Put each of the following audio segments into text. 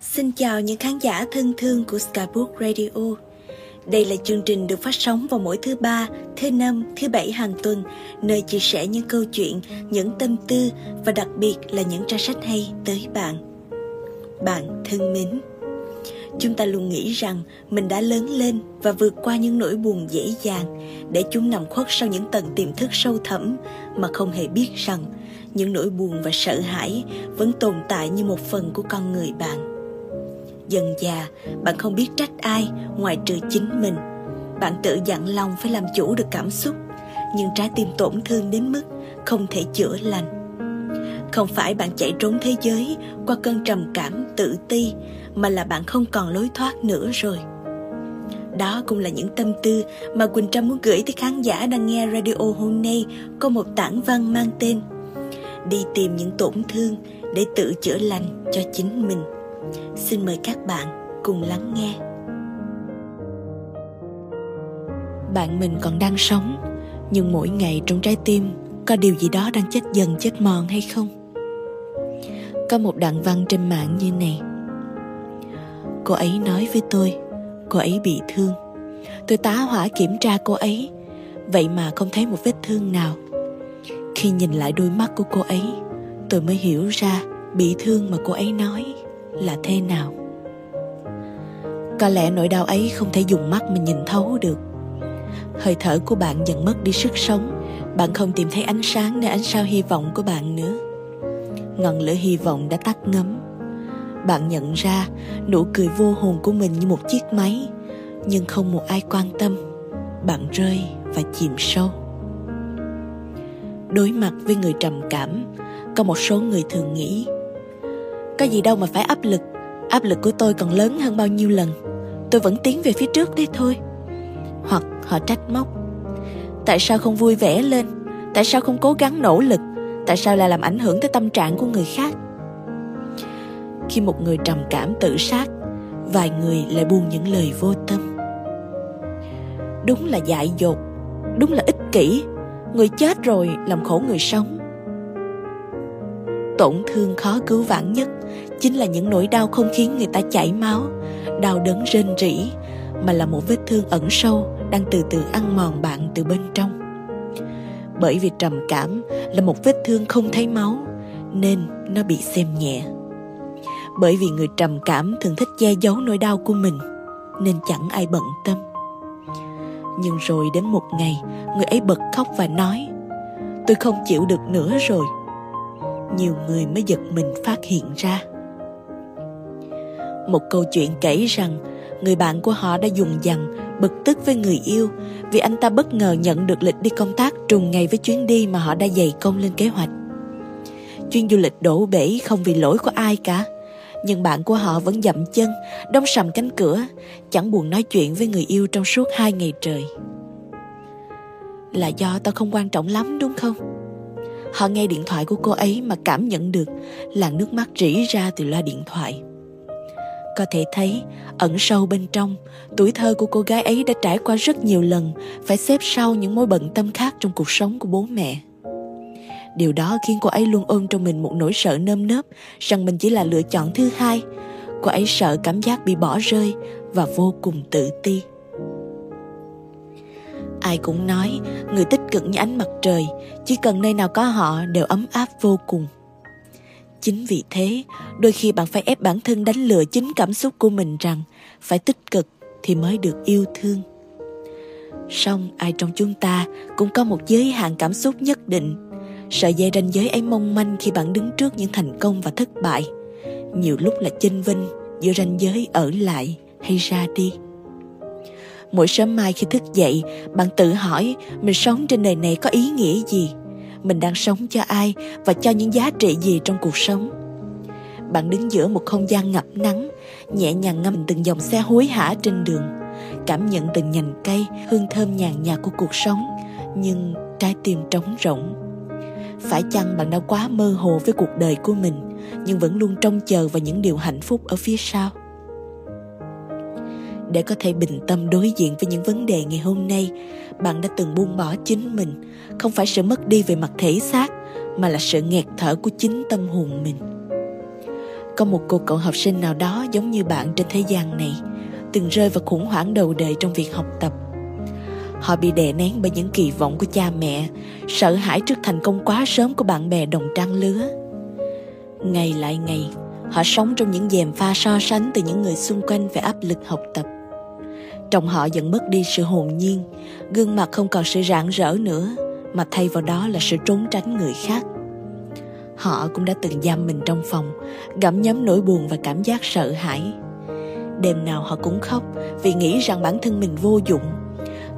Xin chào những khán giả thân thương của Skybook Radio. Đây là chương trình được phát sóng vào mỗi thứ ba, thứ năm, thứ bảy hàng tuần, nơi chia sẻ những câu chuyện, những tâm tư và đặc biệt là những trang sách hay tới bạn. Bạn thân mến, chúng ta luôn nghĩ rằng mình đã lớn lên và vượt qua những nỗi buồn dễ dàng để chúng nằm khuất sau những tầng tiềm thức sâu thẳm mà không hề biết rằng những nỗi buồn và sợ hãi vẫn tồn tại như một phần của con người bạn dần già, bạn không biết trách ai ngoài trừ chính mình. Bạn tự dặn lòng phải làm chủ được cảm xúc, nhưng trái tim tổn thương đến mức không thể chữa lành. Không phải bạn chạy trốn thế giới qua cơn trầm cảm tự ti, mà là bạn không còn lối thoát nữa rồi. Đó cũng là những tâm tư mà Quỳnh Trâm muốn gửi tới khán giả đang nghe radio hôm nay có một tảng văn mang tên Đi tìm những tổn thương để tự chữa lành cho chính mình. Xin mời các bạn cùng lắng nghe. Bạn mình còn đang sống, nhưng mỗi ngày trong trái tim có điều gì đó đang chết dần chết mòn hay không? Có một đoạn văn trên mạng như này. Cô ấy nói với tôi, cô ấy bị thương. Tôi tá hỏa kiểm tra cô ấy, vậy mà không thấy một vết thương nào. Khi nhìn lại đôi mắt của cô ấy, tôi mới hiểu ra bị thương mà cô ấy nói là thế nào? Có lẽ nỗi đau ấy không thể dùng mắt mình nhìn thấu được. Hơi thở của bạn dần mất đi sức sống. Bạn không tìm thấy ánh sáng nơi ánh sao hy vọng của bạn nữa. Ngọn lửa hy vọng đã tắt ngấm. Bạn nhận ra nụ cười vô hồn của mình như một chiếc máy, nhưng không một ai quan tâm. Bạn rơi và chìm sâu. Đối mặt với người trầm cảm, có một số người thường nghĩ có gì đâu mà phải áp lực. Áp lực của tôi còn lớn hơn bao nhiêu lần. Tôi vẫn tiến về phía trước đấy thôi. Hoặc họ trách móc. Tại sao không vui vẻ lên? Tại sao không cố gắng nỗ lực? Tại sao lại làm ảnh hưởng tới tâm trạng của người khác? Khi một người trầm cảm tự sát, vài người lại buông những lời vô tâm. Đúng là dại dột. Đúng là ích kỷ. Người chết rồi, làm khổ người sống tổn thương khó cứu vãn nhất chính là những nỗi đau không khiến người ta chảy máu, đau đớn rên rỉ, mà là một vết thương ẩn sâu đang từ từ ăn mòn bạn từ bên trong. Bởi vì trầm cảm là một vết thương không thấy máu, nên nó bị xem nhẹ. Bởi vì người trầm cảm thường thích che giấu nỗi đau của mình, nên chẳng ai bận tâm. Nhưng rồi đến một ngày, người ấy bật khóc và nói, tôi không chịu được nữa rồi nhiều người mới giật mình phát hiện ra. Một câu chuyện kể rằng người bạn của họ đã dùng dằn, bực tức với người yêu vì anh ta bất ngờ nhận được lịch đi công tác trùng ngày với chuyến đi mà họ đã dày công lên kế hoạch. Chuyến du lịch đổ bể không vì lỗi của ai cả, nhưng bạn của họ vẫn dậm chân, đóng sầm cánh cửa, chẳng buồn nói chuyện với người yêu trong suốt hai ngày trời. Là do tao không quan trọng lắm, đúng không? Họ nghe điện thoại của cô ấy mà cảm nhận được làn nước mắt rỉ ra từ loa điện thoại. Có thể thấy, ẩn sâu bên trong, tuổi thơ của cô gái ấy đã trải qua rất nhiều lần phải xếp sau những mối bận tâm khác trong cuộc sống của bố mẹ. Điều đó khiến cô ấy luôn ôm trong mình một nỗi sợ nơm nớp rằng mình chỉ là lựa chọn thứ hai. Cô ấy sợ cảm giác bị bỏ rơi và vô cùng tự ti. Ai cũng nói người tích cực như ánh mặt trời, chỉ cần nơi nào có họ đều ấm áp vô cùng. Chính vì thế, đôi khi bạn phải ép bản thân đánh lừa chính cảm xúc của mình rằng phải tích cực thì mới được yêu thương. Song ai trong chúng ta cũng có một giới hạn cảm xúc nhất định. Sợi dây ranh giới ấy mong manh khi bạn đứng trước những thành công và thất bại. Nhiều lúc là chênh vinh giữa ranh giới ở lại hay ra đi. Mỗi sớm mai khi thức dậy, bạn tự hỏi mình sống trên đời này có ý nghĩa gì? Mình đang sống cho ai và cho những giá trị gì trong cuộc sống? Bạn đứng giữa một không gian ngập nắng, nhẹ nhàng ngâm từng dòng xe hối hả trên đường, cảm nhận từng nhành cây, hương thơm nhàn nhạt của cuộc sống, nhưng trái tim trống rỗng. Phải chăng bạn đã quá mơ hồ với cuộc đời của mình, nhưng vẫn luôn trông chờ vào những điều hạnh phúc ở phía sau? Để có thể bình tâm đối diện với những vấn đề ngày hôm nay. Bạn đã từng buông bỏ chính mình, không phải sự mất đi về mặt thể xác, mà là sự nghẹt thở của chính tâm hồn mình. Có một cô cậu học sinh nào đó giống như bạn trên thế gian này, từng rơi vào khủng hoảng đầu đời trong việc học tập. Họ bị đè nén bởi những kỳ vọng của cha mẹ, sợ hãi trước thành công quá sớm của bạn bè đồng trang lứa. Ngày lại ngày, họ sống trong những dèm pha so sánh từ những người xung quanh về áp lực học tập trong họ dần mất đi sự hồn nhiên, gương mặt không còn sự rạng rỡ nữa, mà thay vào đó là sự trốn tránh người khác. Họ cũng đã từng giam mình trong phòng gặm nhấm nỗi buồn và cảm giác sợ hãi. Đêm nào họ cũng khóc vì nghĩ rằng bản thân mình vô dụng,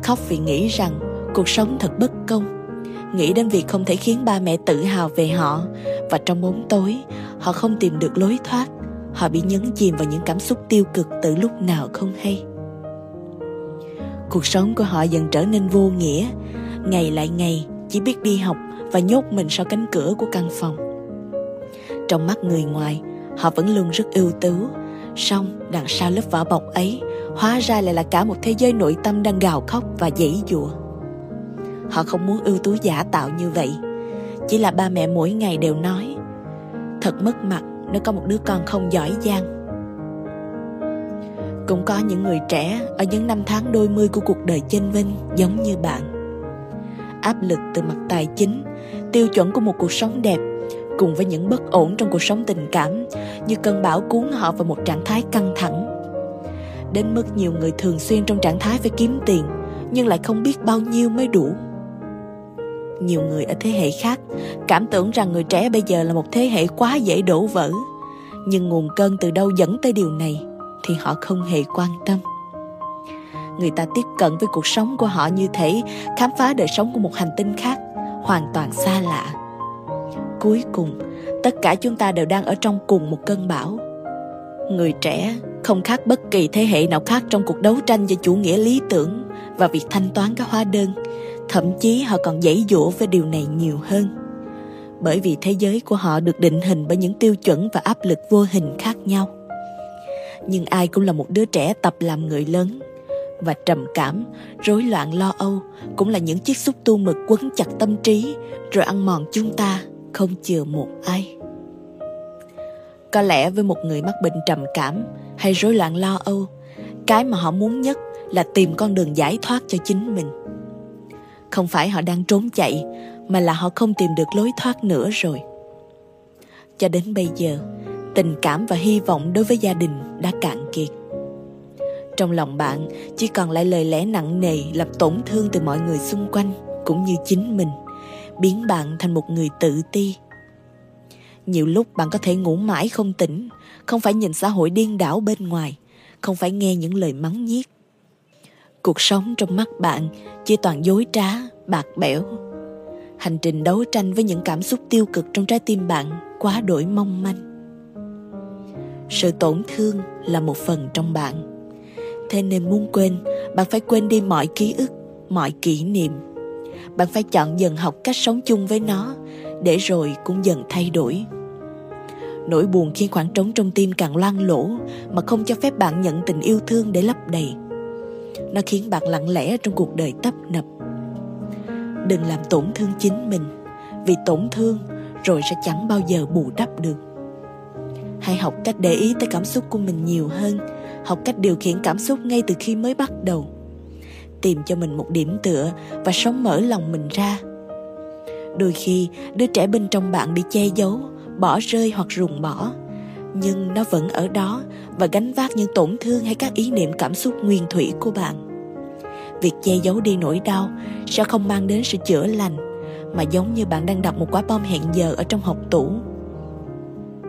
khóc vì nghĩ rằng cuộc sống thật bất công, nghĩ đến việc không thể khiến ba mẹ tự hào về họ, và trong bóng tối, họ không tìm được lối thoát, họ bị nhấn chìm vào những cảm xúc tiêu cực từ lúc nào không hay cuộc sống của họ dần trở nên vô nghĩa. Ngày lại ngày, chỉ biết đi học và nhốt mình sau cánh cửa của căn phòng. Trong mắt người ngoài, họ vẫn luôn rất ưu tú. Song đằng sau lớp vỏ bọc ấy, hóa ra lại là cả một thế giới nội tâm đang gào khóc và dãy dụa. Họ không muốn ưu tú giả tạo như vậy. Chỉ là ba mẹ mỗi ngày đều nói, thật mất mặt, nếu có một đứa con không giỏi giang cũng có những người trẻ ở những năm tháng đôi mươi của cuộc đời chênh vinh giống như bạn. Áp lực từ mặt tài chính, tiêu chuẩn của một cuộc sống đẹp cùng với những bất ổn trong cuộc sống tình cảm như cơn bão cuốn họ vào một trạng thái căng thẳng. Đến mức nhiều người thường xuyên trong trạng thái phải kiếm tiền nhưng lại không biết bao nhiêu mới đủ. Nhiều người ở thế hệ khác cảm tưởng rằng người trẻ bây giờ là một thế hệ quá dễ đổ vỡ, nhưng nguồn cơn từ đâu dẫn tới điều này? Thì họ không hề quan tâm. Người ta tiếp cận với cuộc sống của họ như thể khám phá đời sống của một hành tinh khác, hoàn toàn xa lạ. Cuối cùng, tất cả chúng ta đều đang ở trong cùng một cơn bão. Người trẻ không khác bất kỳ thế hệ nào khác trong cuộc đấu tranh cho chủ nghĩa lý tưởng và việc thanh toán các hóa đơn. Thậm chí họ còn dãy dỗ với điều này nhiều hơn. Bởi vì thế giới của họ được định hình bởi những tiêu chuẩn và áp lực vô hình khác nhau nhưng ai cũng là một đứa trẻ tập làm người lớn. Và trầm cảm, rối loạn lo âu cũng là những chiếc xúc tu mực quấn chặt tâm trí, rồi ăn mòn chúng ta, không chừa một ai. Có lẽ với một người mắc bệnh trầm cảm hay rối loạn lo âu, cái mà họ muốn nhất là tìm con đường giải thoát cho chính mình. Không phải họ đang trốn chạy, mà là họ không tìm được lối thoát nữa rồi. Cho đến bây giờ tình cảm và hy vọng đối với gia đình đã cạn kiệt. Trong lòng bạn, chỉ còn lại lời lẽ nặng nề làm tổn thương từ mọi người xung quanh, cũng như chính mình, biến bạn thành một người tự ti. Nhiều lúc bạn có thể ngủ mãi không tỉnh, không phải nhìn xã hội điên đảo bên ngoài, không phải nghe những lời mắng nhiếc. Cuộc sống trong mắt bạn chỉ toàn dối trá, bạc bẽo. Hành trình đấu tranh với những cảm xúc tiêu cực trong trái tim bạn quá đổi mong manh sự tổn thương là một phần trong bạn. Thế nên muốn quên, bạn phải quên đi mọi ký ức, mọi kỷ niệm. Bạn phải chọn dần học cách sống chung với nó, để rồi cũng dần thay đổi. Nỗi buồn khi khoảng trống trong tim càng loang lỗ mà không cho phép bạn nhận tình yêu thương để lấp đầy. Nó khiến bạn lặng lẽ trong cuộc đời tấp nập. Đừng làm tổn thương chính mình, vì tổn thương rồi sẽ chẳng bao giờ bù đắp được hãy học cách để ý tới cảm xúc của mình nhiều hơn. Học cách điều khiển cảm xúc ngay từ khi mới bắt đầu. Tìm cho mình một điểm tựa và sống mở lòng mình ra. Đôi khi, đứa trẻ bên trong bạn bị che giấu, bỏ rơi hoặc ruồng bỏ. Nhưng nó vẫn ở đó và gánh vác những tổn thương hay các ý niệm cảm xúc nguyên thủy của bạn. Việc che giấu đi nỗi đau sẽ không mang đến sự chữa lành, mà giống như bạn đang đặt một quả bom hẹn giờ ở trong hộp tủ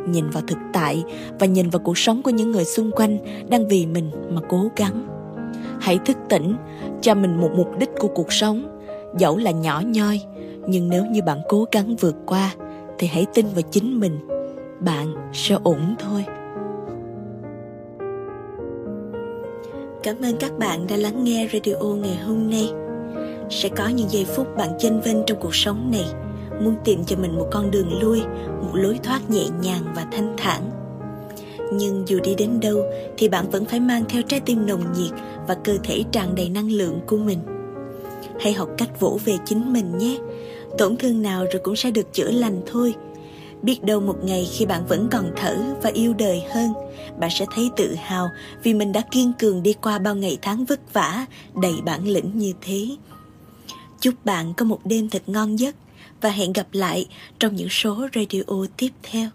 nhìn vào thực tại và nhìn vào cuộc sống của những người xung quanh đang vì mình mà cố gắng. Hãy thức tỉnh, cho mình một mục đích của cuộc sống. Dẫu là nhỏ nhoi, nhưng nếu như bạn cố gắng vượt qua, thì hãy tin vào chính mình. Bạn sẽ ổn thôi. Cảm ơn các bạn đã lắng nghe radio ngày hôm nay. Sẽ có những giây phút bạn chênh vênh trong cuộc sống này muốn tìm cho mình một con đường lui, một lối thoát nhẹ nhàng và thanh thản. Nhưng dù đi đến đâu thì bạn vẫn phải mang theo trái tim nồng nhiệt và cơ thể tràn đầy năng lượng của mình. Hãy học cách vỗ về chính mình nhé. Tổn thương nào rồi cũng sẽ được chữa lành thôi. Biết đâu một ngày khi bạn vẫn còn thở và yêu đời hơn, bạn sẽ thấy tự hào vì mình đã kiên cường đi qua bao ngày tháng vất vả, đầy bản lĩnh như thế. Chúc bạn có một đêm thật ngon giấc và hẹn gặp lại trong những số radio tiếp theo.